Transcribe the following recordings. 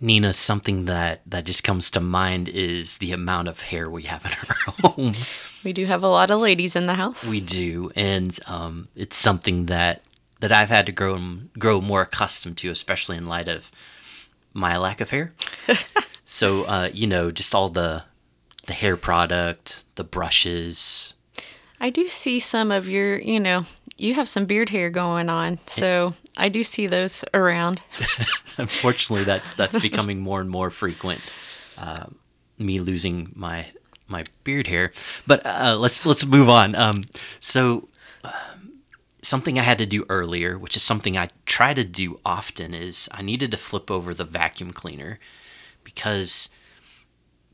Nina, something that that just comes to mind is the amount of hair we have in our home. We do have a lot of ladies in the house. we do, and um, it's something that that I've had to grow grow more accustomed to, especially in light of my lack of hair. so uh, you know, just all the the hair product, the brushes. I do see some of your, you know, you have some beard hair going on. So I do see those around. Unfortunately, that's that's becoming more and more frequent. Uh, me losing my my beard hair, but uh, let's let's move on. Um, so. um something I had to do earlier, which is something I try to do often, is I needed to flip over the vacuum cleaner because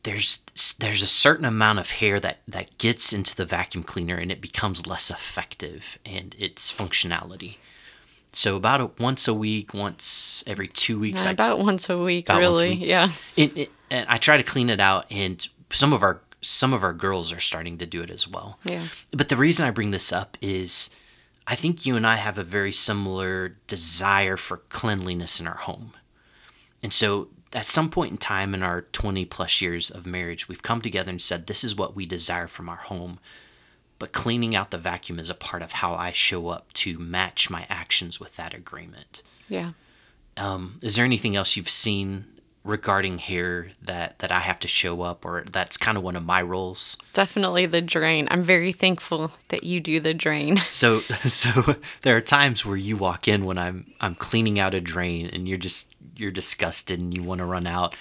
there's there's a certain amount of hair that that gets into the vacuum cleaner and it becomes less effective and its functionality. So about a, once a week, once every two weeks, I, about once a week, once a really. week. Yeah. it, it, and I try to clean it out. And some of our some of our girls are starting to do it as well. Yeah. But the reason I bring this up is I think you and I have a very similar desire for cleanliness in our home. And so at some point in time in our 20 plus years of marriage, we've come together and said, this is what we desire from our home. But cleaning out the vacuum is a part of how I show up to match my actions with that agreement. Yeah. Um, is there anything else you've seen regarding hair that, that I have to show up or that's kind of one of my roles? Definitely the drain. I'm very thankful that you do the drain. So so there are times where you walk in when I'm I'm cleaning out a drain and you're just you're disgusted and you want to run out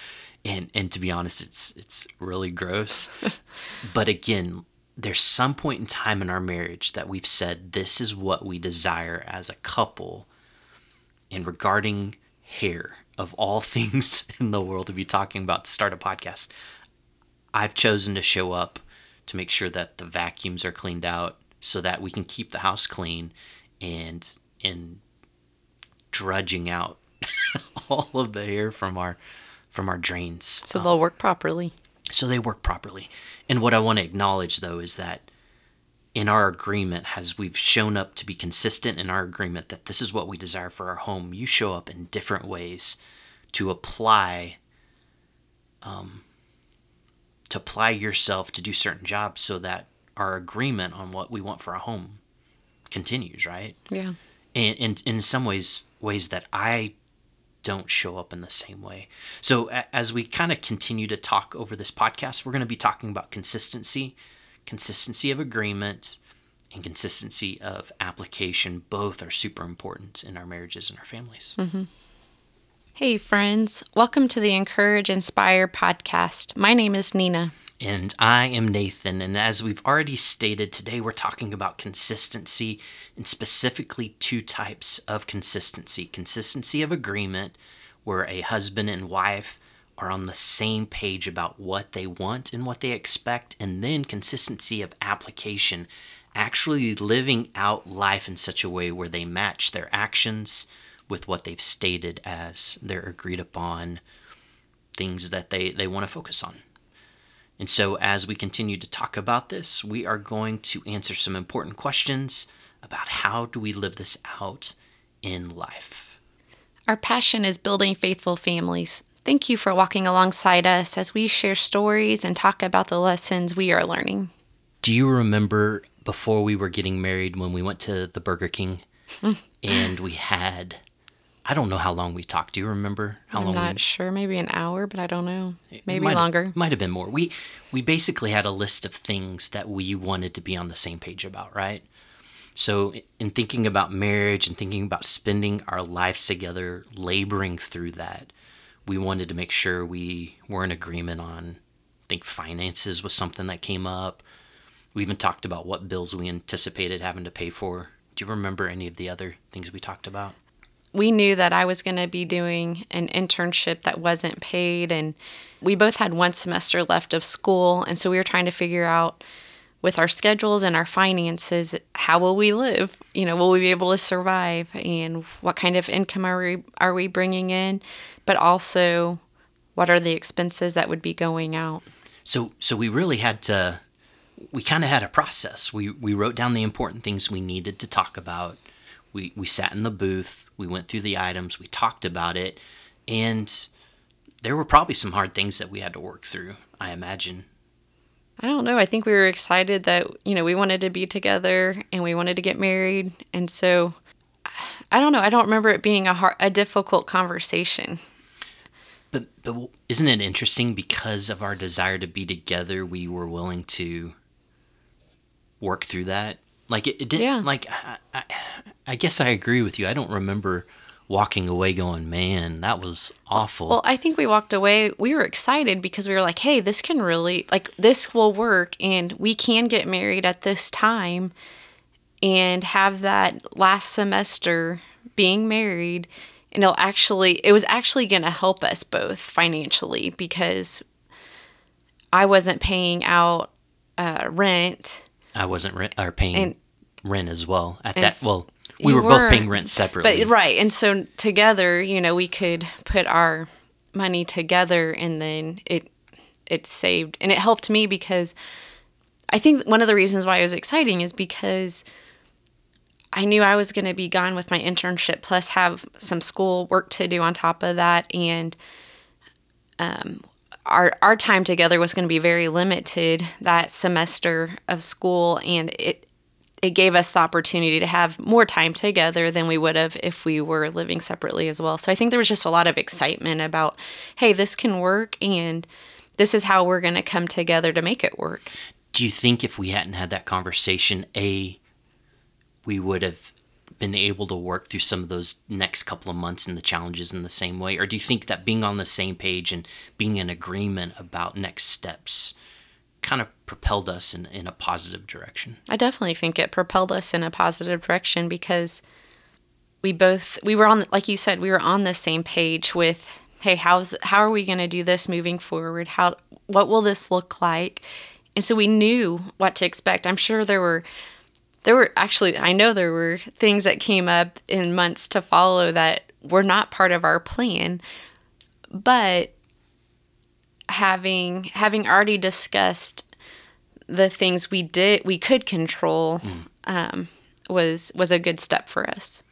and and to be honest it's it's really gross. but again, there's some point in time in our marriage that we've said this is what we desire as a couple and regarding hair of all things in the world to be talking about to start a podcast. I've chosen to show up to make sure that the vacuums are cleaned out so that we can keep the house clean and and drudging out all of the hair from our from our drains So they'll work properly. So they work properly. And what I want to acknowledge though is that in our agreement as we've shown up to be consistent in our agreement that this is what we desire for our home, you show up in different ways to apply um to apply yourself to do certain jobs so that our agreement on what we want for our home continues, right? Yeah. and, and in some ways ways that I don't show up in the same way. So as we kind of continue to talk over this podcast, we're going to be talking about consistency, consistency of agreement, and consistency of application. Both are super important in our marriages and our families. Mm-hmm. Hey, friends. Welcome to the Encourage Inspire podcast. My name is Nina. And I am Nathan. And as we've already stated, today we're talking about consistency and specifically two types of consistency consistency of agreement, where a husband and wife are on the same page about what they want and what they expect, and then consistency of application, actually living out life in such a way where they match their actions with what they've stated as their agreed upon things that they, they want to focus on. And so, as we continue to talk about this, we are going to answer some important questions about how do we live this out in life. Our passion is building faithful families. Thank you for walking alongside us as we share stories and talk about the lessons we are learning. Do you remember before we were getting married when we went to the Burger King and we had, I don't know how long we talked. Do you remember how long? I'm not we sure, maybe an hour, but I don't know. Maybe might- longer. Might have been more. We we basically had a list of things that we wanted to be on the same page about, right? So in thinking about marriage and thinking about spending our lives together, laboring through that, we wanted to make sure we were in agreement on I think finances was something that came up. We even talked about what bills we anticipated having to pay for. Do you remember any of the other things we talked about? We knew that I was going to be doing an internship that wasn't paid, and we both had one semester left of school. And so we were trying to figure out with our schedules and our finances how will we live? You know, will we be able to survive? And what kind of income are we, are we bringing in? But also, what are the expenses that would be going out? So so we really had to we kind of had a process. We we wrote down the important things we needed to talk about. We we sat in the booth, we went through the items, we talked about it, and there were probably some hard things that we had to work through, I imagine. I don't know. I think we were excited that, you know, we wanted to be together and we wanted to get married. And so I don't know. I don't remember it being a hard, a difficult conversation. But but isn't it interesting because of our desire to be together, we were willing to work through that? Like it, it didn't Yeah. like I, I, I guess I agree with you. I don't remember walking away going, "Man, that was awful." Well, I think we walked away. We were excited because we were like, hey, this can really, like, this will work and we can get married at this time and have that last semester being married. And it'll actually, it was actually going to help us both financially because I wasn't paying out uh, rent. I wasn't rent, or paying And- rent as well at that. Well, we you were both paying rent separately. But right, and so together, you know, we could put our money together, and then it it saved and it helped me because I think one of the reasons why it was exciting is because I knew I was going to be gone with my internship, plus have some school work to do on top of that, and um, our our time together was going to be very limited that semester of school, and it it gave us the opportunity to have more time together than we would have if we were living separately as well. So I think there was just a lot of excitement about, hey, this can work, and this is how we're going to come together to make it work. Do you think if we hadn't had that conversation, A, we would have been able to work through some of those next couple of months and the challenges in the same way? Or do you think that being on the same page and being in agreement about next steps kind of propelled us in, in a positive direction? I definitely think it propelled us in a positive direction because we both we were on like you said we were on the same page with hey how's how are we going to do this moving forward how what will this look like and so we knew what to expect i'm sure there were there were actually i know there were things that came up in months to follow that were not part of our plan but having having already discussed the things we did we could control um, was was a good step for us.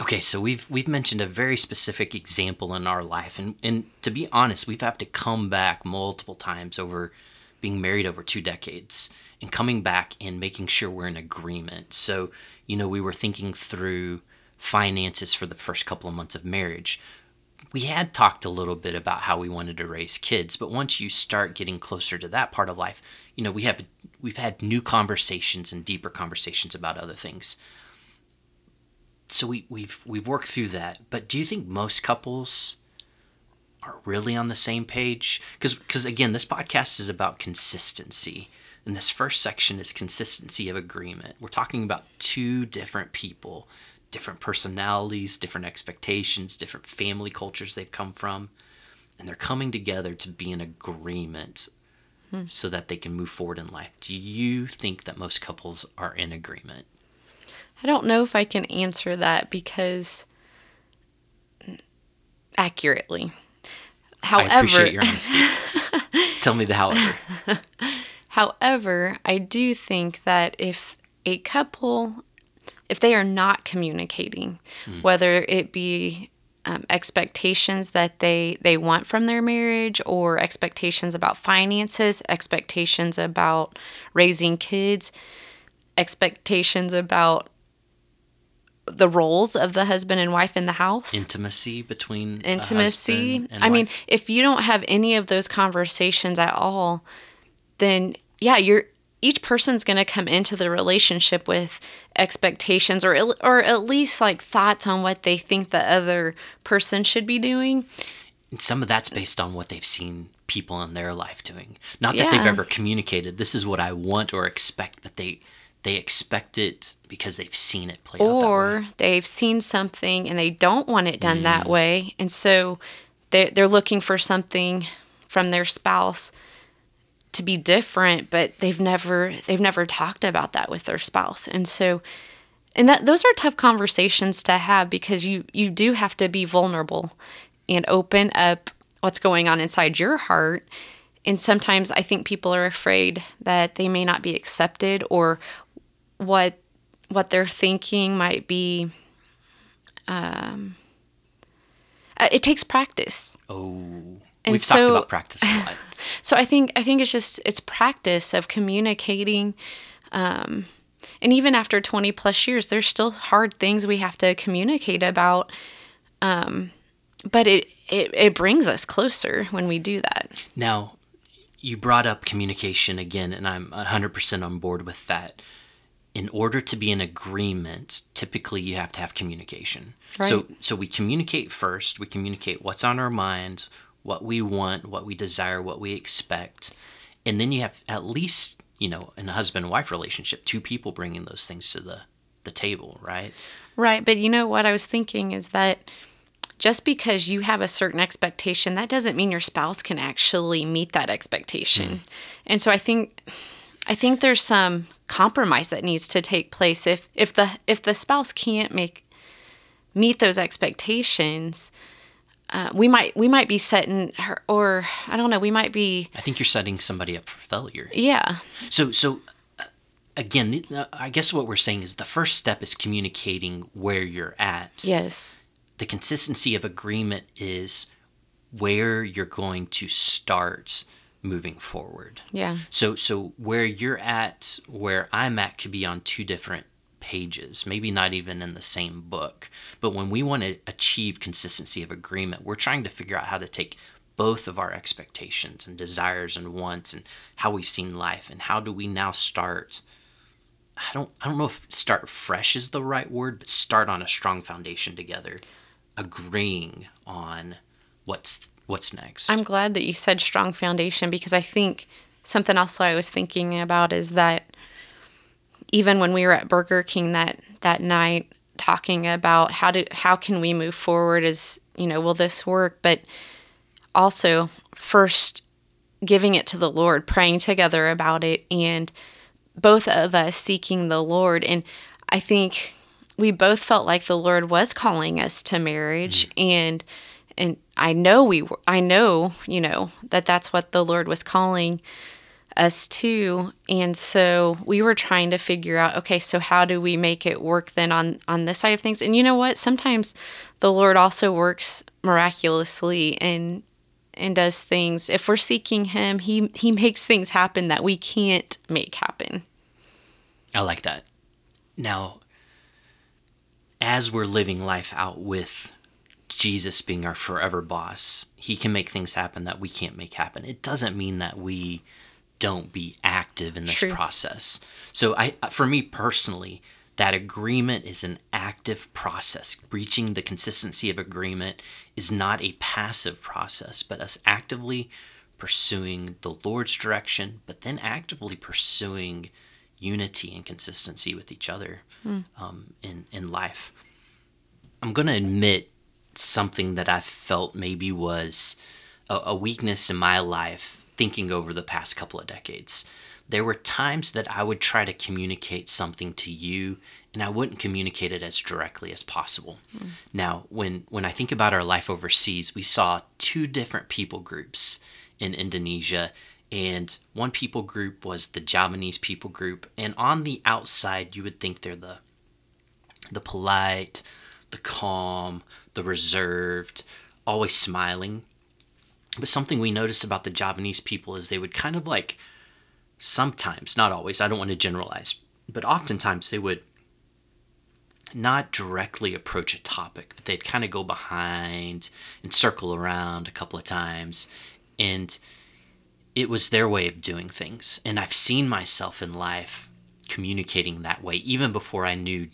Okay, so we've we've mentioned a very specific example in our life, and and to be honest, we've had to come back multiple times over being married over two decades and coming back and making sure we're in agreement. So you know, we were thinking through finances for the first couple of months of marriage. We had talked a little bit about how we wanted to raise kids, but once you start getting closer to that part of life, you know, we have we've had new conversations and deeper conversations about other things so we, we've we've worked through that. But do you think most couples are really on the same page? Because because again, this podcast is about consistency, and this first section is consistency of agreement. We're talking about two different people, different personalities, different expectations, different family cultures they've come from, and they're coming together to be in agreement. Hmm. So that they can move forward in life. Do you think that most couples are in agreement? i don't know if i can answer that because accurately however I appreciate your honesty. Tell me the however. However, I do think that if a couple, if they are not communicating, whether it be um, expectations that they they want from their marriage, or expectations about finances, expectations about raising kids, expectations about the roles of the husband and wife in the house. Intimacy between intimacy. I mean, if you don't have any of those conversations at all, then yeah, you're each person's going to come into the relationship with expectations or or at least like thoughts on what they think the other person should be doing. And some of that's based on what they've seen people in their life doing. Not that they've ever communicated this is what I want or expect, but they they expect it because they've seen it play out that way. or they've seen something and they don't want it done that mm. way and so they're, they're looking for something from their spouse to be different but they've never they've never talked about that with their spouse. And so and that those are tough conversations to have because you you do have to be vulnerable and open up what's going on inside your heart. And sometimes i think people are afraid that they may not be accepted or what what they're thinking might be um uh, it takes practice. Oh, And We've so, talked about practice a lot. so I think I think it's just it's practice of communicating. Um, and even after 20 plus years, there's still hard things we have to communicate about. Um, but it, it it brings us closer when we do that. Now, you brought up communication again, and I'm 100% on board with that. In order to be in agreement, typically you have to have communication. So, so we communicate first. We communicate what's on our mind, what we want, what we desire, what we expect, and then you have at least, you know, in a husband and wife relationship, two people bringing those things to the the table, right? Right. But you know what I was thinking is that just because you have a certain expectation, that doesn't mean your spouse can actually meet that expectation. Mm. And so I think I think there's some compromise that needs to take place if if the if the spouse can't make meet those expectations. Uh, we might we might be setting her or I don't know we might be I think you're setting somebody up for failure. yeah So, so uh, again, uh, I guess what we're saying is the first step is communicating where you're at. yes The consistency of agreement is where you're going to start moving forward. yeah So, so where you're at, where I'm at, could be on two different pages, maybe not even in the same book. But when we want to achieve consistency of agreement, we're trying to figure out how to take both of our expectations and desires and wants and how we've seen life and how do we now start I don't I don't know if start fresh is the right word, but start on a strong foundation together, agreeing on what's what's next. I'm glad that you said strong foundation because I think something else I was thinking about is that even when we were at Burger King that that night talking about how do how can we move forward is you know will this work? But also first giving it to the Lord praying together about it and both of us seeking the Lord. And I think we both felt like the Lord was calling us to marriage mm-hmm. and and I know we were, I know, you know, that that's what the Lord was calling us too. and so we were trying to figure out okay so how do we make it work then on on this side of things and you know what sometimes the lord also works miraculously and and does things if we're seeking him he he makes things happen that we can't make happen I like that. Now, as we're living life out with Jesus being our forever boss, he can make things happen that we can't make happen. It doesn't mean that we don't be active in this True. process. So I for me personally, that agreement is an active process. Reaching the consistency of agreement is not a passive process, but us actively pursuing the Lord's direction, but then actively pursuing unity and consistency with each other um, in in life. I'm going to admit something that I felt maybe was a, a weakness in my life thinking over the past couple of decades. There were times that I would try to communicate something to you and I wouldn't communicate it as directly as possible. Hmm. Now, when when I think about our life overseas, we saw two different people groups in Indonesia and one people group was the Javanese people group and on the outside you would think they're the the polite, the calm, the reserved, always smiling. But something we noticed about the Javanese people is they would kind of like sometimes, not always, I don't want to generalize, but oftentimes they would not directly approach a topic, but they'd kind of go behind and circle around a couple of times. And it was their way of doing things. And I've seen myself in life communicating that way even before I knew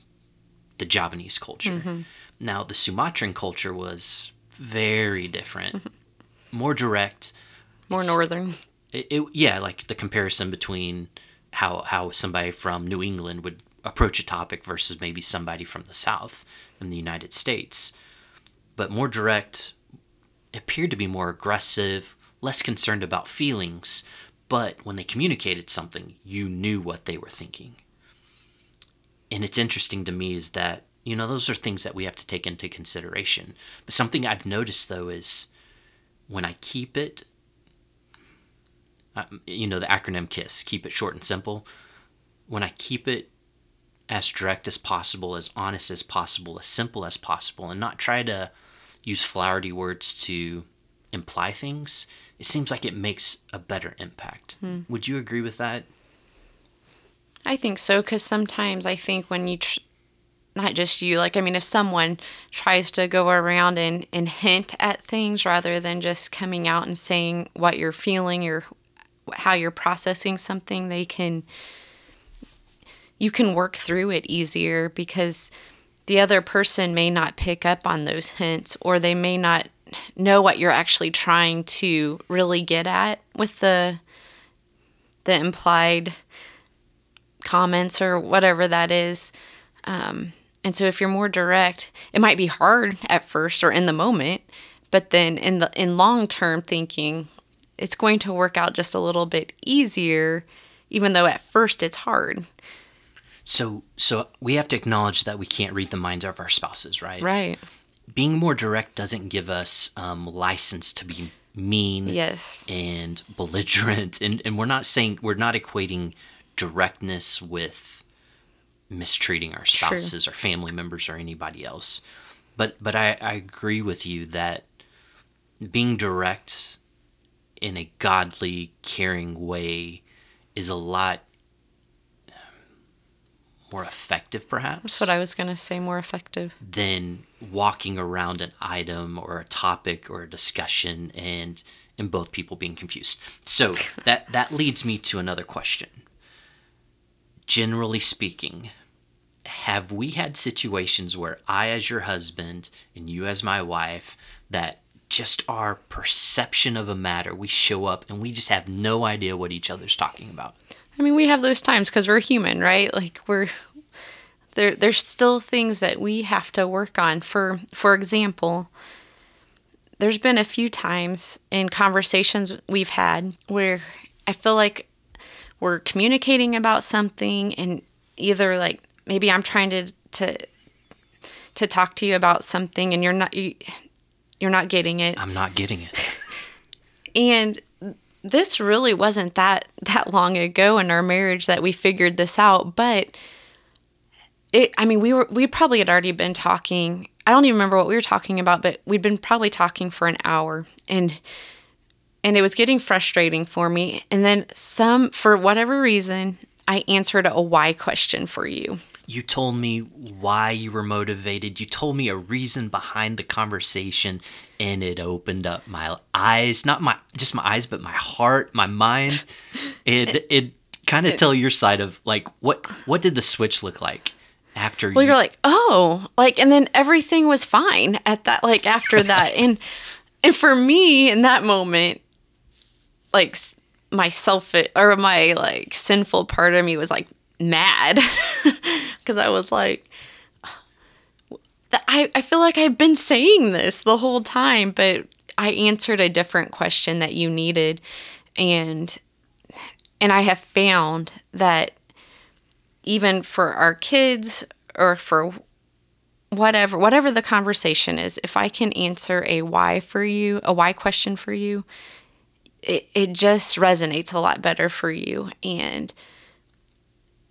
the Javanese culture. Mm-hmm. Now, the Sumatran culture was very different, more direct. more It's- northern It, it, yeah, like the comparison between how how somebody from New England would approach a topic versus maybe somebody from the South in the United States, but more direct, appeared to be more aggressive, less concerned about feelings. But when they communicated something, you knew what they were thinking. And it's interesting to me is that you know those are things that we have to take into consideration. But something I've noticed though is when I keep it uh, you know the acronym KISS, keep it short and simple. When I keep it as direct as possible, as honest as possible, as simple as possible, and not try to use flowery words to imply things, it seems like it makes a better impact. Would you agree with that? I think so because sometimes I think when you, tr- not just you, like, I mean, if someone tries to go around and, and hint at things rather than just coming out and saying what you're feeling or how you're processing something, they can, you can work through it easier because the other person may not pick up on those hints or they may not know what you're actually trying to really get at with the the implied comments or whatever that is. Um, and so if you're more direct, it might be hard at first or in the moment, but then in the in long term thinking, it's going to work out just a little bit easier, even though at first it's hard. So, so we have to acknowledge that we can't read the minds of our spouses, right? Right. Being more direct doesn't give us um, license to be mean Yes. and belligerent, and and we're not saying we're not equating directness with mistreating our spouses or family members or anybody else. But but I, I agree with you that being direct in a godly, caring way is a lot more effective, perhaps That's what I was going to say, more effective. than walking around an item or a topic or a discussion and and both people being confused. So that that leads me to another question. Generally speaking, have we had situations where I as your husband and you as my wife that just our perception of a matter, we show up and we just have no idea what each other's talking about. I mean, we have those times because we're human, right? Like we're there. There's still things that we have to work on. For for example, there's been a few times in conversations we've had where I feel like we're communicating about something, and either like maybe I'm trying to to to talk to you about something, and you're not you, you're not getting it, I'm not getting it. and this really wasn't that that long ago in our marriage that we figured this out but it i mean we were we probably had already been talking i don't even remember what we were talking about but we'd been probably talking for an hour and and it was getting frustrating for me and then some for whatever reason i answered a why question for you You told me why you were motivated. You told me a reason behind the conversation, and it opened up my eyes, not my just my eyes, but my heart, my mind. It it kind of tell your side of like what what did the switch look like after you well you you're like oh like and then everything was fine at that like after that and and for me in that moment like my self or my like sinful part of me was like mad. Because i was like I, I feel like i've been saying this the whole time but i answered a different question that you needed. And and i have found that even for our kids or for whatever whatever the conversation is if i can answer a why for you a why question for you it, it just resonates a lot better for you and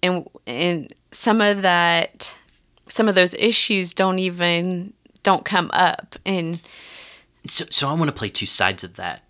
and and some of that some of those issues don't even don't come up and so so I want to play two sides of that.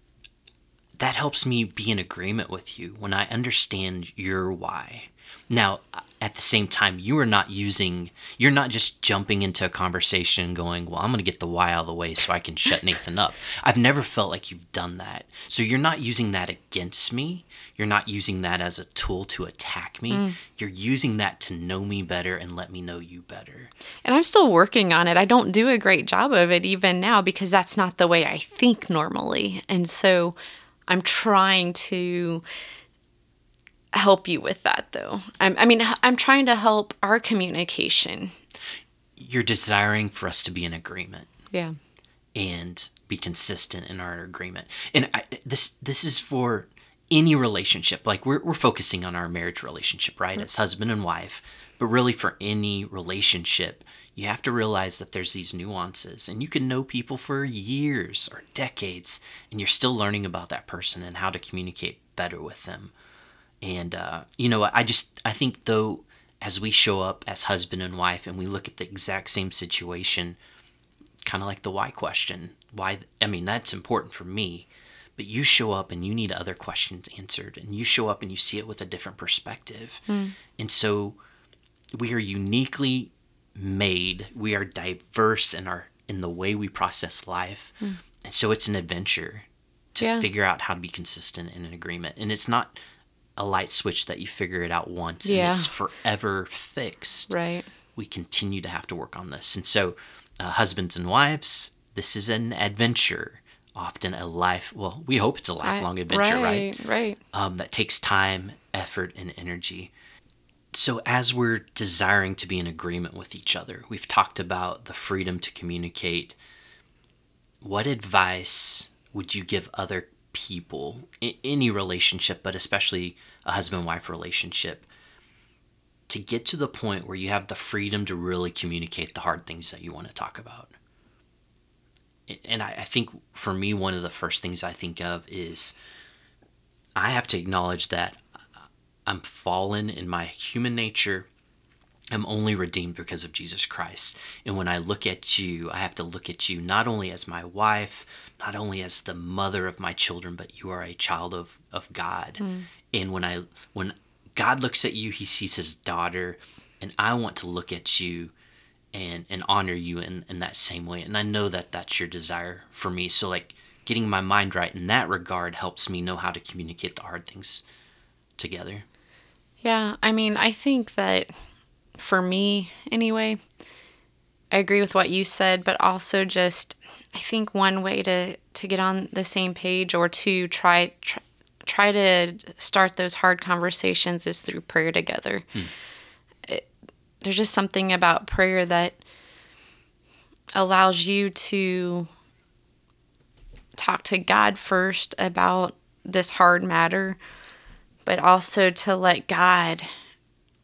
That helps me be in agreement with you when I understand your why. Now, at the same time, you are not using, you're not just jumping into a conversation going, well, I'm going to get the why out of the way so I can shut Nathan up. I've never felt like you've done that. So you're not using that against me. You're not using that as a tool to attack me. Mm. You're using that to know me better and let me know you better. and i'm still working on it i don't do a great job of it even now because that's not the way i think normally and so i'm trying to help you with that though I'm, i mean i'm trying to help our communication You're desiring for us to be in agreement. yeah and be consistent in our agreement. And I, this this is for any relationship. Like we're we're focusing on our marriage relationship, right, mm-hmm. as husband and wife. But really, for any relationship, you have to realize that there's these nuances, and you can know people for years or decades, and you're still learning about that person and how to communicate better with them. And uh, you know, I just I think though, as we show up as husband and wife, and we look at the exact same situation, kind of like the why question. Why? I mean, that's important for me, but you show up and you need other questions answered, and you show up and you see it with a different perspective. Hmm. And so we are uniquely made. We are diverse in our in the way we process life, and so it's an adventure to. Yeah. figure out how to be consistent and in agreement. And it's not a light switch that you figure it out once Yeah. and it's forever fixed Right. we continue to have to work on this. And so, uh, husbands and wives, this is an adventure, often a life. Well, we hope it's a lifelong adventure, right? Right. Right. Um, that takes time, effort, and energy. So, as we're desiring to be in agreement with each other, we've talked about the freedom to communicate. What advice would you give other people any relationship, but especially a husband wife relationship, to get to the point where you have the freedom to really communicate the hard things that you want to talk about? And I, I think for me, one of the first things I think of is I have to acknowledge that I'm fallen in my human nature. I'm only redeemed because of Jesus Christ. And when I look at you, I have to look at you not only as my wife, not only as the mother of my children, but you are a child of, of God. Mm. And when I when God looks at you, he sees his daughter, and I want to look at you and and honor you in, in that same way. And I know that that's your desire for me. So like getting my mind right in that regard helps me know how to communicate the hard things together. Yeah, I mean, I think that for me, anyway, I agree with what you said, but also just I think one way to to get on the same page or to try try, try to start those hard conversations is through prayer together. Hmm. It, there's just something about prayer that allows you to talk to God first about this hard matter, but also to let God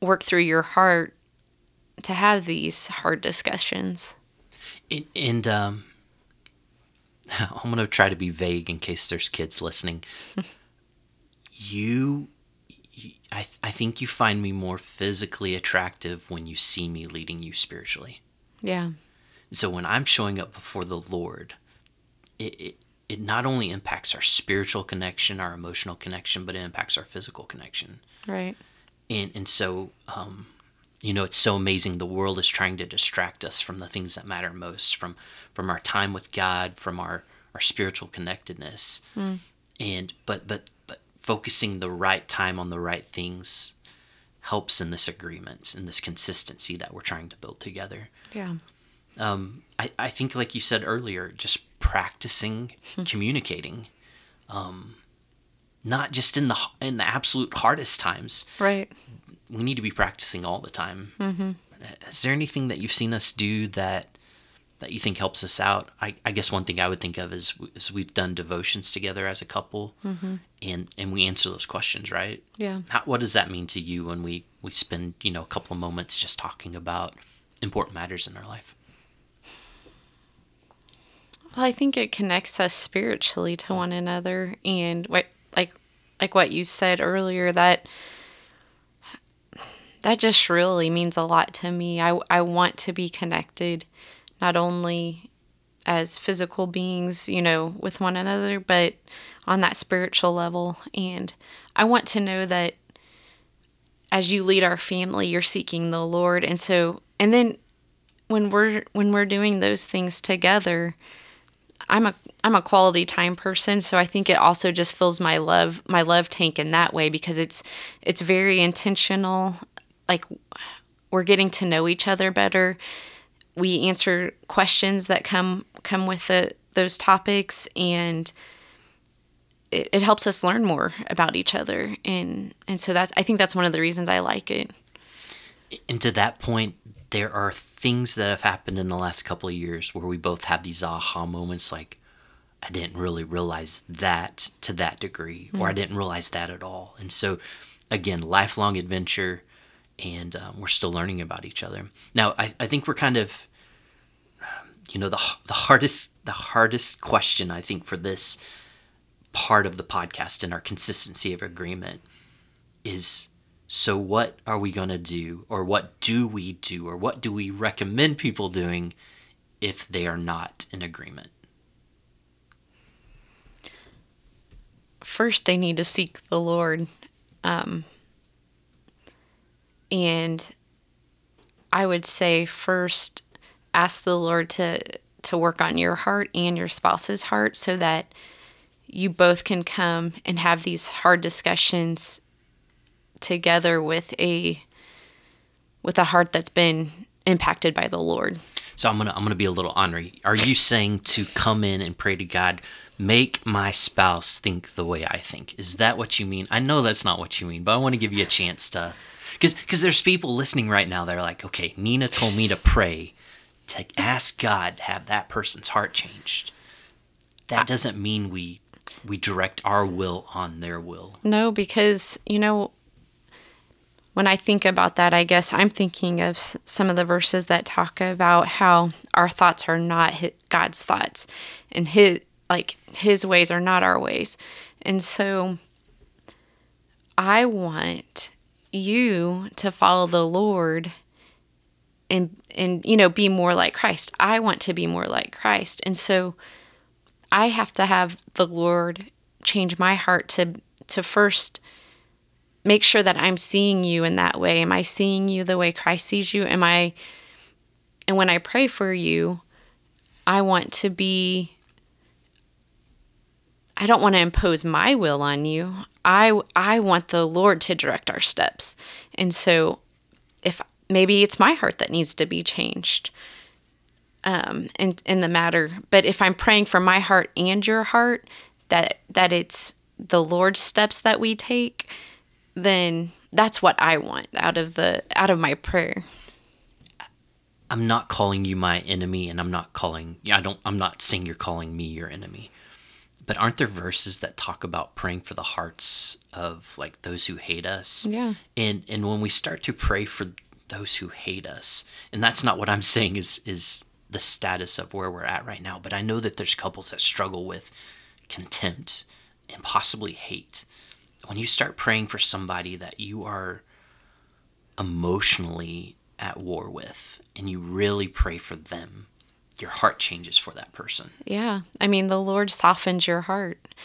work through your heart to have these hard discussions. And, and um, I'm going to try to be vague in case there's kids listening. you, you- I, I think you find me more physically attractive when you see me leading you spiritually. Yeah. So when I'm showing up before the Lord, it, it, it not only impacts our spiritual connection, our emotional connection, but it impacts our physical connection. Right. and and so um, you know it's so amazing the world is trying to distract us from the things that matter most from from our time with god from our our spiritual connectedness and but but but focusing the right time on the right things helps in this agreement and this consistency that we're trying to build together Yeah. um, I, I think like you said earlier just practicing communicating um, not just in the in the absolute hardest times Right. We need to be practicing all the time. Mm-hmm. Is there anything that you've seen us do that that you think helps us out? I, I guess one thing I would think of is, is we've done devotions together as a couple, and and we answer those questions, right? Yeah. How, what does that mean to you when we we spend you know a couple of moments just talking about important matters in our life? Well, I think it connects us spiritually to one another, and what like like what you said earlier that that just really means a lot to me. I I want to be connected, not only as physical beings, you know, with one another, but on that spiritual level. And I want to know that as you lead our family, you're seeking the Lord, and so and then when we're when we're doing those things together I'm a I'm a quality time person, so I think it also just fills my love my love tank in that way because it's it's very intentional. Like we're getting to know each other better. We answer questions that come come with the, those topics, and it, it helps us learn more about each other. And and so that's I think that's one of the reasons I like it. And to that point, there are things that have happened in the last couple of years where we both have these aha moments like, I didn't really realize that to that degree, or I mm-hmm. didn't realize that at all. And so, again, lifelong adventure, and um, we're still learning about each other. Now, I, I think we're kind of, you know, the, the hardest the hardest question I think for this part of the podcast and our consistency of agreement is so what are we going to do or what do we do or what do we recommend people doing if they are not in agreement? First, they need to seek the Lord. Um, and I would say first ask the Lord to to work on your heart and your spouse's heart so that you both can come and have these hard discussions together with a with a heart that's been impacted by the Lord. So I'm gonna I'm gonna be a little honorary. Are you saying to come in and pray to God, make my spouse think the way I think? Is that what you mean? I know that's not what you mean, but I want to give you a chance to, because because there's people listening right now that are like, okay, Nina told me to pray, to ask God to have that person's heart changed. That doesn't mean we we direct our will on their will. No, because you know when I think about that, I guess I'm thinking of some of the verses that talk about how our thoughts are not God's thoughts and his like his ways are not our ways. And so I want you to follow the Lord and and you know be more like Christ. I want to be more like Christ. And so I have to have the Lord change my heart to to first make sure that I'm seeing you in that way. Am I seeing you the way Christ sees you? Am I and when I pray for you, I want to be I don't want to impose my will on you. I I want the Lord to direct our steps. And so if maybe it's my heart that needs to be changed um in in the matter, but if I'm praying for my heart and your heart that that it's the Lord's steps that we take, then that's what I want out of the out of my prayer. I'm not calling you my enemy and I'm not calling I don't I'm not saying you're calling me your enemy. But aren't there verses that talk about praying for the hearts of like those who hate us? Yeah. And and when we start to pray for those who hate us, and that's not what I'm saying is is the status of where we're at right now, but I know that there's couples that struggle with contempt and possibly hate when you start praying for somebody that you are emotionally at war with and you really pray for them, your heart changes for that person. Yeah. I mean, the Lord softens your heart.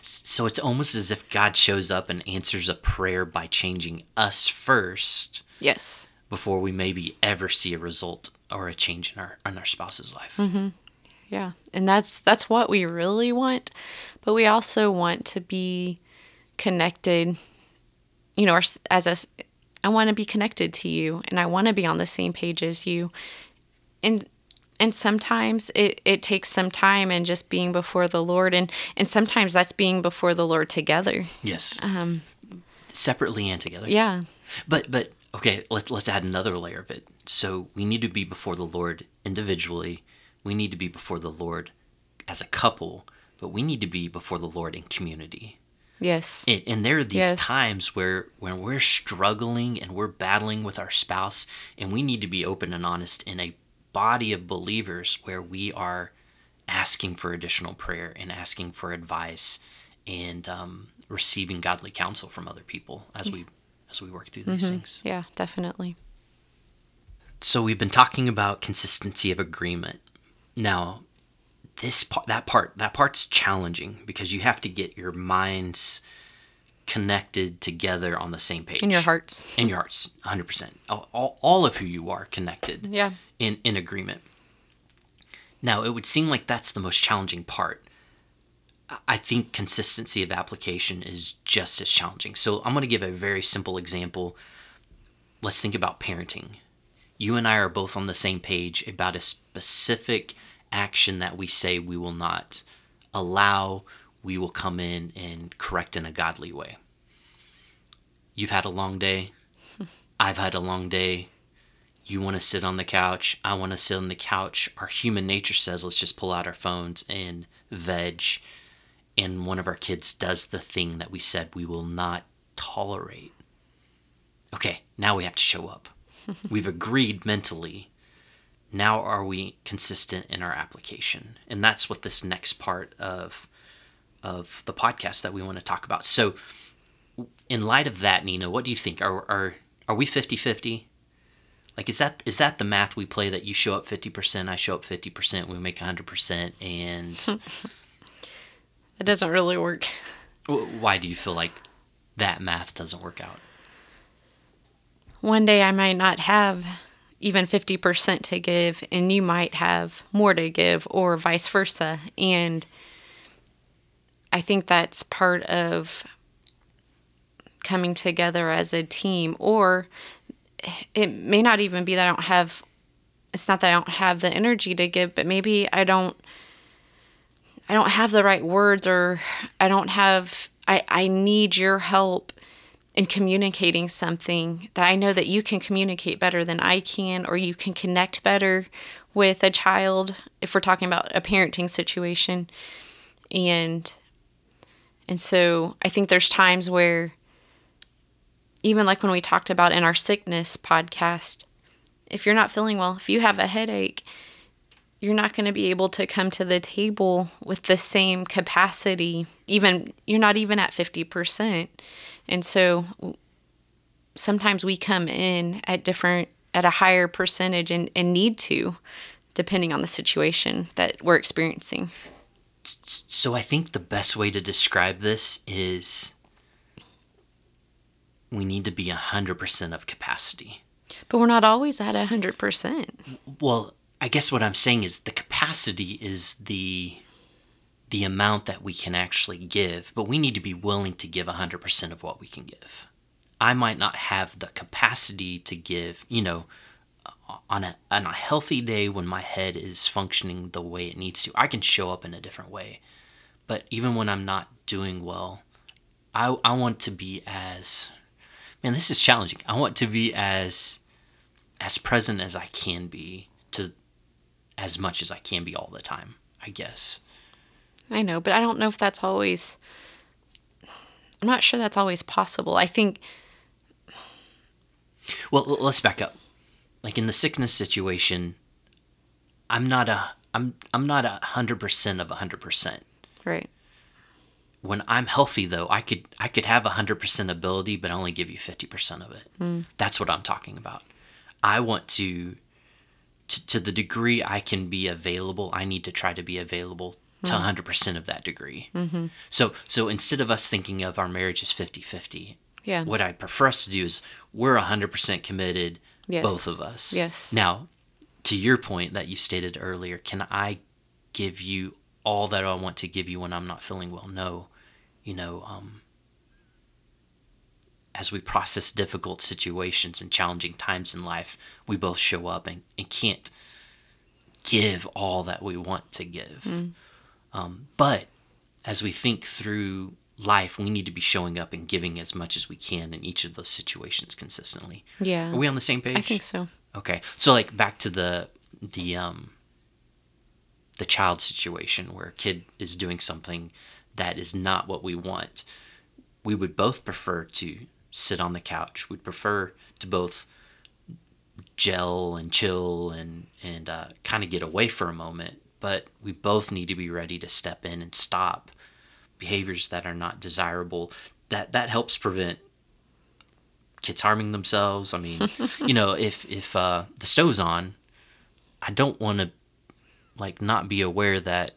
So it's almost as if God shows up and answers a prayer by changing us first. Yes. Before we maybe ever see a result or a change in our in our spouse's life. Mm-hmm. Yeah, and that's that's what we really want, but we also want to be connected you know as a i want to be connected to you and i want to be on the same page as you and and sometimes it, it takes some time and just being before the lord and and sometimes that's being before the lord together. Yes. Um separately and together. Yeah. But but okay let's let's add another layer of it. So we need to be before the lord individually. We need to be before the lord as a couple but we need to be before the lord in community. Yes. And, and there are these yes. times where when we're struggling and we're battling with our spouse, and we need to be open and honest in a body of believers where we are asking for additional prayer and asking for advice and um, receiving godly counsel from other people as we as we work through these mm-hmm. things. Yeah, definitely. So we've been talking about consistency of agreement. Now, this part that part that part's challenging because you have to get your minds connected together on the same page. In your hearts. In your hearts 100% all, all, of who you are connected yeah. in in agreement. Now it would seem like that's the most challenging part. I think consistency of application is just as challenging. So i'm going to give a very simple example. Let's think about parenting. You and i are both on the same page about a specific action that we say we will not allow, we will come in and correct in a godly way. You've had a long day. I've had a long day. You want to sit on the couch. I want to sit on the couch. Our human nature says, let's just pull out our phones and veg. And one of our kids does the thing that we said we will not tolerate. Okay, now we have to show up. We've agreed mentally now are we consistent in our application and that's what this next part of of the podcast that we want to talk about so in light of that nina what do you think are are are we 50-50 Like is that is that the math we play that you show up 50%, I show up 50%, we make 100% and It doesn't really work. why do you feel like that math doesn't work out? One day I might not have even 50% to give, and you might have more to give, or vice versa. And I think that's part of coming together as a team, or it may not even be that I don't have, it's not that I don't have the energy to give, but maybe I don't. I don't have the right words or I don't have I, I need your help in communicating something that I know that you can communicate better than I can, or you can connect better with a child if we're talking about a parenting situation. And and so I think there's times where even like when we talked about in our sickness podcast, if you're not feeling well, if you have a headache, you're not going to be able to come to the table with the same capacity even you're not even at 50% and so sometimes we come in at different at a higher percentage and, and need to depending on the situation that we're experiencing So I think the best way to describe this is we need to be 100% of capacity. but we're not always at 100% Well, I guess what I'm saying is the capacity is the the amount that we can actually give, but we need to be willing to give 100% of what we can give. I might not have the capacity to give, you know, on a on a healthy day when my head is functioning the way it needs to. I can show up in a different way. But even when I'm not doing well, I I want to be as man, this is challenging. I want to be as as present as I can be to as much as I can be all the time, I guess. i know but i don't know if that's always i'm not sure that's always possible i think Well, let's back up. Like in the sickness situation, I'm not a I'm I'm not a hundred percent of a hundred percent. right When I'm healthy, though, I could I could have a hundred percent ability, but only give you fifty percent of it. That's what I'm talking about. I want to, to to the degree I can be available. I need to try to be available to a hundred percent of that degree. Mm-hmm. So so instead of us thinking of our marriage as 50-50, yeah what I prefer us to do is we're 100% committed, Yes. both of us. Yes. Now, to your point that you stated earlier, can I give you all that I want to give you when I'm not feeling well? No. You know, um, as we process difficult situations and challenging times in life, we both show up and, and can't give all that we want to give. Um, but as we think through life, we need to be showing up and giving as much as we can in each of those situations consistently. yeah Are we on the same page? i think so Okay. So like back to the the um the child situation where a kid is doing something that is not what we want. We would both prefer to sit on the couch. We'd prefer to both gel and chill and and uh, kind of get away for a moment. But we both need to be ready to step in and stop behaviors that are not desirable. That that helps prevent kids harming themselves. I mean, you know, if if uh, the stove's on, I don't want to like not be aware that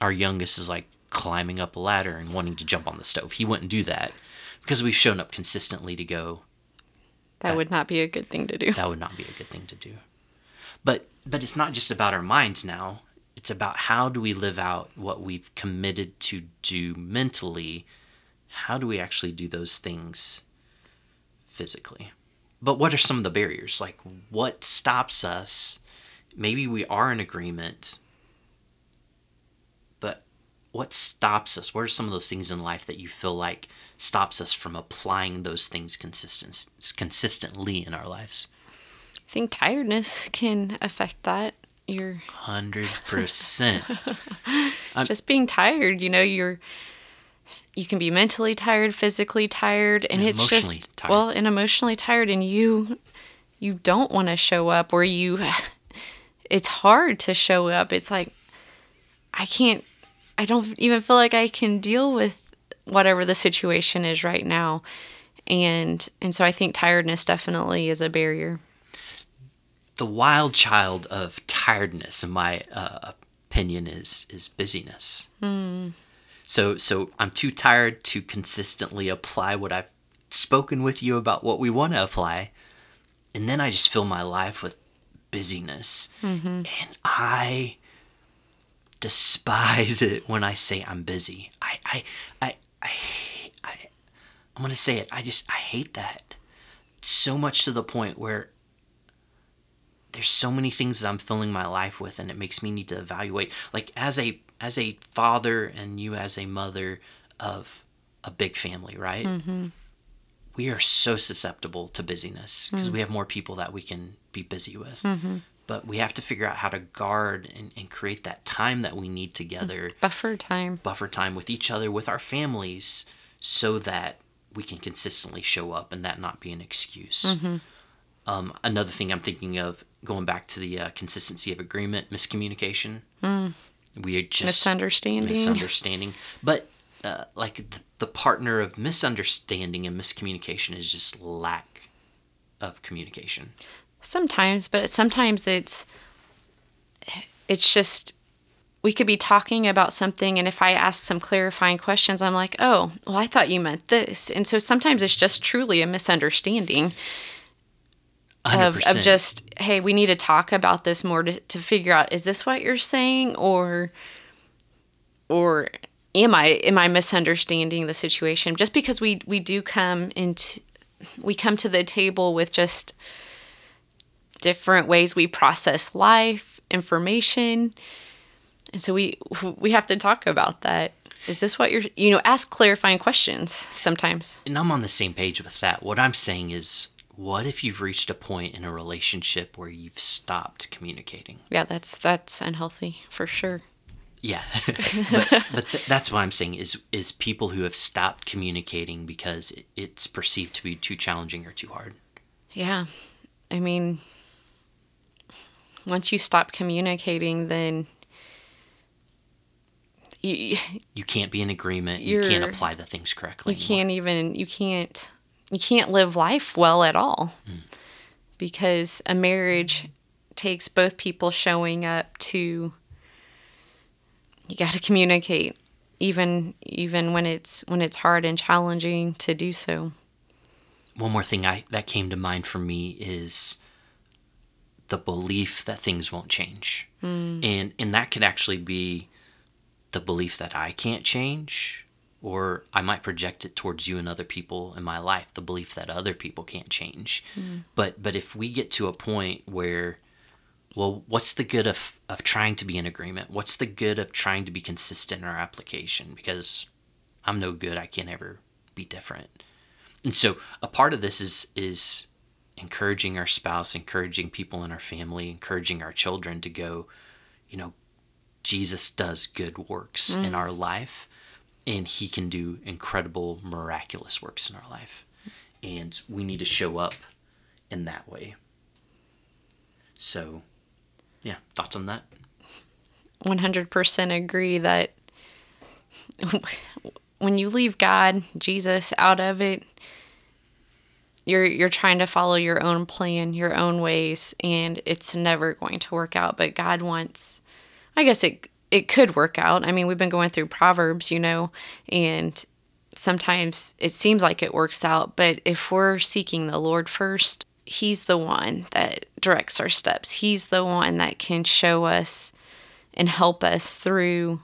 our youngest is like climbing up a ladder and wanting to jump on the stove. He wouldn't do that because we've shown up consistently to go. that would not be a good thing to do That would not be a good thing to do. But but it's not just about our minds now. It's about how do we live out what we've committed to do mentally. How do we actually do those things physically? But what are some of the barriers? Like what stops us? Maybe we are in agreement, but what stops us? What are some of those things in life that you feel like stops us from applying those things consistent, consistently in our lives? I think tiredness can affect that. You're Hundred percent. just being tired, you know, you're you can be mentally tired, physically tired, and, And it's emotionally just tired. well, and emotionally tired and you you don't want to show up or you it's hard to show up. It's like I can't I don't even feel like I can deal with whatever the situation is right now. And and so I think tiredness definitely is a barrier. The wild child of tiredness, in my uh, opinion, is is busyness. So so I'm too tired to consistently apply what I've spoken with you about what we want to apply, and then I just fill my life with busyness, and I despise it when I say I'm busy. I I I I, I I'm gonna say it. I just I hate that so much to the point where there's so many things that I'm filling my life with, and it makes me need to evaluate. Like as a as a father and you as a mother of a big family, right? Mm-hmm. We are so susceptible to busyness because mm. we have more people that we can be busy with. Mm-hmm. But we have to figure out how to guard and, and create that time that we need together mm, Buffer time. buffer time with each other, with our families, so that we can consistently show up and that not be an excuse. Mm-hmm. Um, another thing I'm thinking of, going back to the uh, consistency of agreement, miscommunication. We are just Misunderstanding. misunderstanding. But uh, like the, the partner of misunderstanding and miscommunication is just lack of communication. Sometimes, but sometimes it's it's just we could be talking about something and if I ask some clarifying questions, I'm like, "Oh, well I thought you meant this." And so sometimes it's just truly a misunderstanding of, of just, "Hey, we need to talk about this more to, to figure out is this what you're saying or or am I am I misunderstanding the situation?" Just because we we do come into we come to the table with just different ways we process life, information. And so we we have to talk about that. Is this what you're you know, ask clarifying questions sometimes. and I'm on the same page with that. What I'm saying is, what if you've reached a point in a relationship where you've stopped communicating? Yeah, that's that's unhealthy for sure. Yeah, but, but th- that's what I'm saying is is people who have stopped communicating because it, it's perceived to be too challenging or too hard. Yeah. I mean once you stop communicating then you, You can't be in agreement. You can't apply the things correctly. you anymore. can't even you can't you can't live life well at all. Because a marriage takes both people showing up to you got to communicate even even when it's when it's hard and challenging to do so. One more thing I that came to mind for me is the belief that things won't change, hmm. and and that could actually be the belief that I can't change, or I might project it towards you and other people in my life. The belief that other people can't change, hmm. but but if we get to a point where well, what's the good of, of trying to be in agreement? What's the good of trying to be consistent in our application? Because I'm no good. I can't ever be different. And so a part of this is is encouraging our spouse, encouraging people in our family, encouraging our children to go, you know, Jesus does good works in hmm. our life and he can do incredible miraculous works in our life. And we need to show up in that way. So, yeah, thoughts on that? 100% agree that when you leave God, Jesus out of it, you're you're trying to follow your own plan, your own ways, and it's never going to work out. But God wants I guess it it could work out. I mean, we've been going through Proverbs, you know, and sometimes it seems like it works out, but if we're seeking the Lord first, he's the one that directs our steps. He's the one that can show us and help us through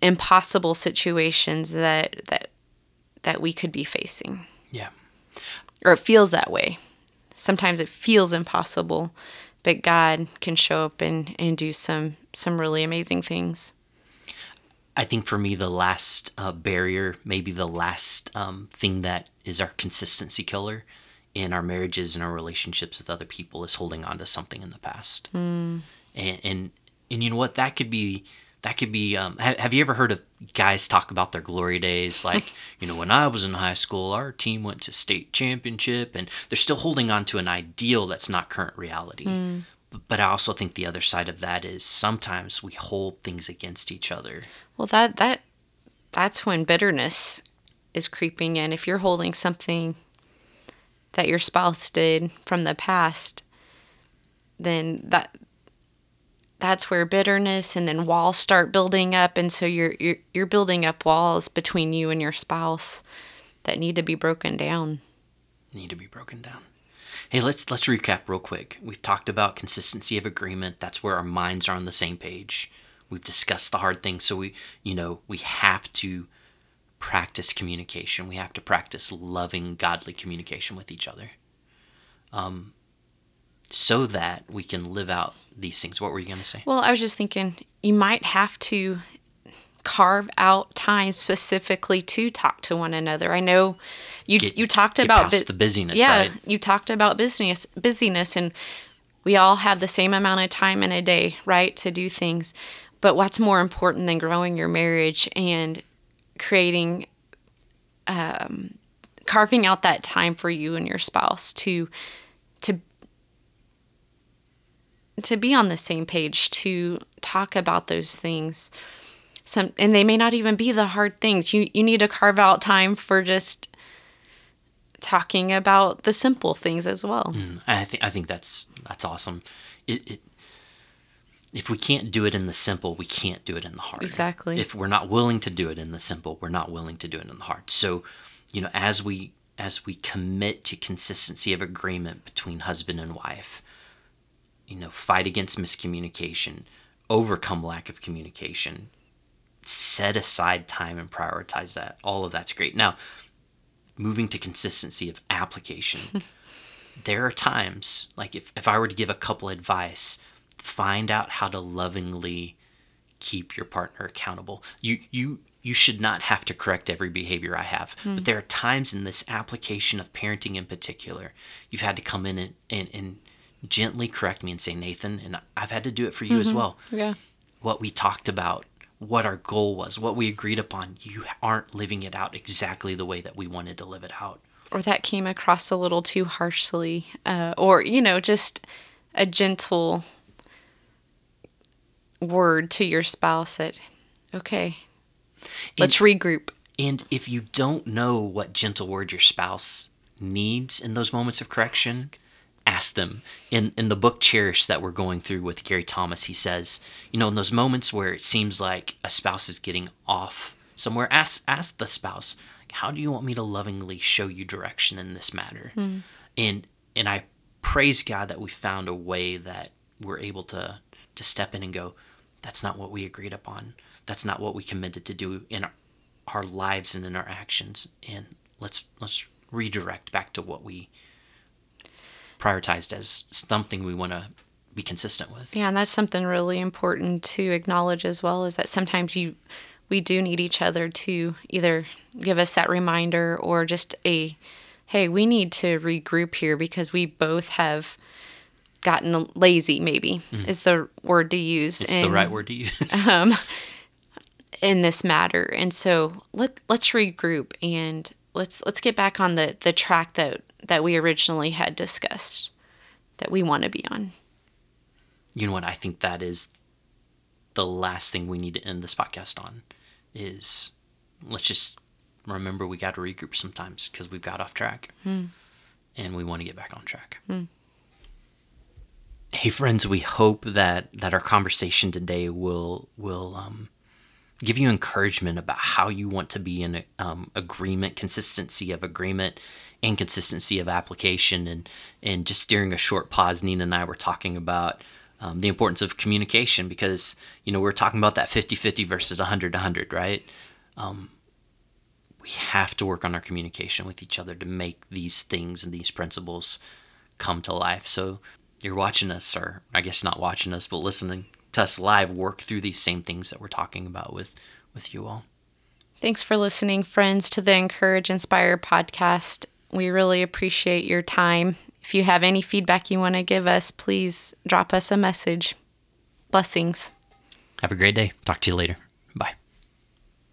impossible situations that that that we could be facing Yeah. or it feels that way sometimes it feels impossible but god can show up and and do some some really amazing things I think for me, the last uh, barrier, maybe the last um, thing that is our consistency killer in our marriages and our relationships with other people is holding on to something in the past. And, and and you know what? That could be that could be. Um, ha- have you ever heard of guys talk about their glory days? Like you know, when I was in high school, our team went to state championship, and they're still holding on to an ideal that's not current reality. B- But I also think the other side of that is sometimes we hold things against each other. well that that that's when bitterness is creeping in if you're holding something that your spouse did from the past then that that's where bitterness and then walls start building up. And so you're you're, you're building up walls between you and your spouse that need to be broken down. Need to be broken down. Hey let's let's recap real quick. We've talked about consistency of agreement. That's where our minds are on the same page. We've discussed the hard things. So we you know we have to practice communication. We have to practice loving godly communication with each other. Um, so that we can live out these things. What were you going to say? Well, I was just thinking you might have to carve out time specifically to talk to one another. I know you Get- you talked about past the busyness, Yeah, right? you talked about business busyness and we all have the same amount of time in a day, right, to do things. But what's more important than growing your marriage and creating um, carving out that time for you and your spouse to to be on the same page to talk about those things some and they may not even be the hard things you you need to carve out time for just talking about the simple things as well mm, I think I think that's that's awesome. It, it if we can't do it in the simple, we can't do it in the hard. Exactly. If we're not willing to do it in the simple, we're not willing to do it in the hard. So, you know, as we as we commit to consistency of agreement between husband and wife, you know, fight against miscommunication, overcome lack of communication, set aside time and prioritize that. All of that's great. Now, moving to consistency of application. there are times, like if, if I were to give a couple advice, find out how to lovingly keep your partner accountable. You you you should not have to correct every behavior I have. But hmm. there are times in this application of parenting in particular, you've had to come in and, and, and gently correct me and say, Nathan, and I've had to do it for you as well. Yeah. What we talked about, what our goal was, what we agreed upon, you aren't living it out exactly the way that we wanted to live it out. or that came across a little too harshly uh, or you know just a gentle word to your spouse that okay let's regroup. And if you don't know what gentle word your spouse needs in those moments of correction, ask them. In in the book Cherish that we're going through with Gary Thomas, he says, you know, in those moments where it seems like a spouse is getting off somewhere, ask ask the spouse, how do you want me to lovingly show you direction in this matter? Hmm. And and I praise God that we found a way that we're able to to step in and go, that's not what we agreed upon. That's not what we committed to do in our, our lives and in our actions. And let's let's redirect back to what we prioritized as something we want to be consistent with. Yeah, and that's something really important to acknowledge as well is that sometimes you we do need each other to either give us that reminder or just a hey, we need to regroup here because we both have gotten lazy maybe mm-hmm. is the word to use. It's the right word to use. Um, in this matter. And so let let's regroup and let's let's get back on the the track that that we originally had discussed that we want to be on. you know what? I think that is the last thing we need to end this podcast on is let's just remember we got to regroup sometimes because we've got off track and we want to get back on track. Hey friends, we hope that that our conversation today will will um, give you encouragement about how you want to be in um, agreement, consistency of agreement, and consistency of application. And and just during a short pause, Nina and I were talking about um, the importance of communication because you know we're talking about that 50-50 versus 100-100, right? Um, we have to work on our communication with each other to make these things and these principles come to life. So you're watching us, or I guess not watching us, but listening to us live work through these same things that we're talking about with with you all. Thanks for listening, friends, to the Encourage Inspire podcast. We really appreciate your time. If you have any feedback you want to give us, please drop us a message. Blessings. Have a great day. Talk to you later.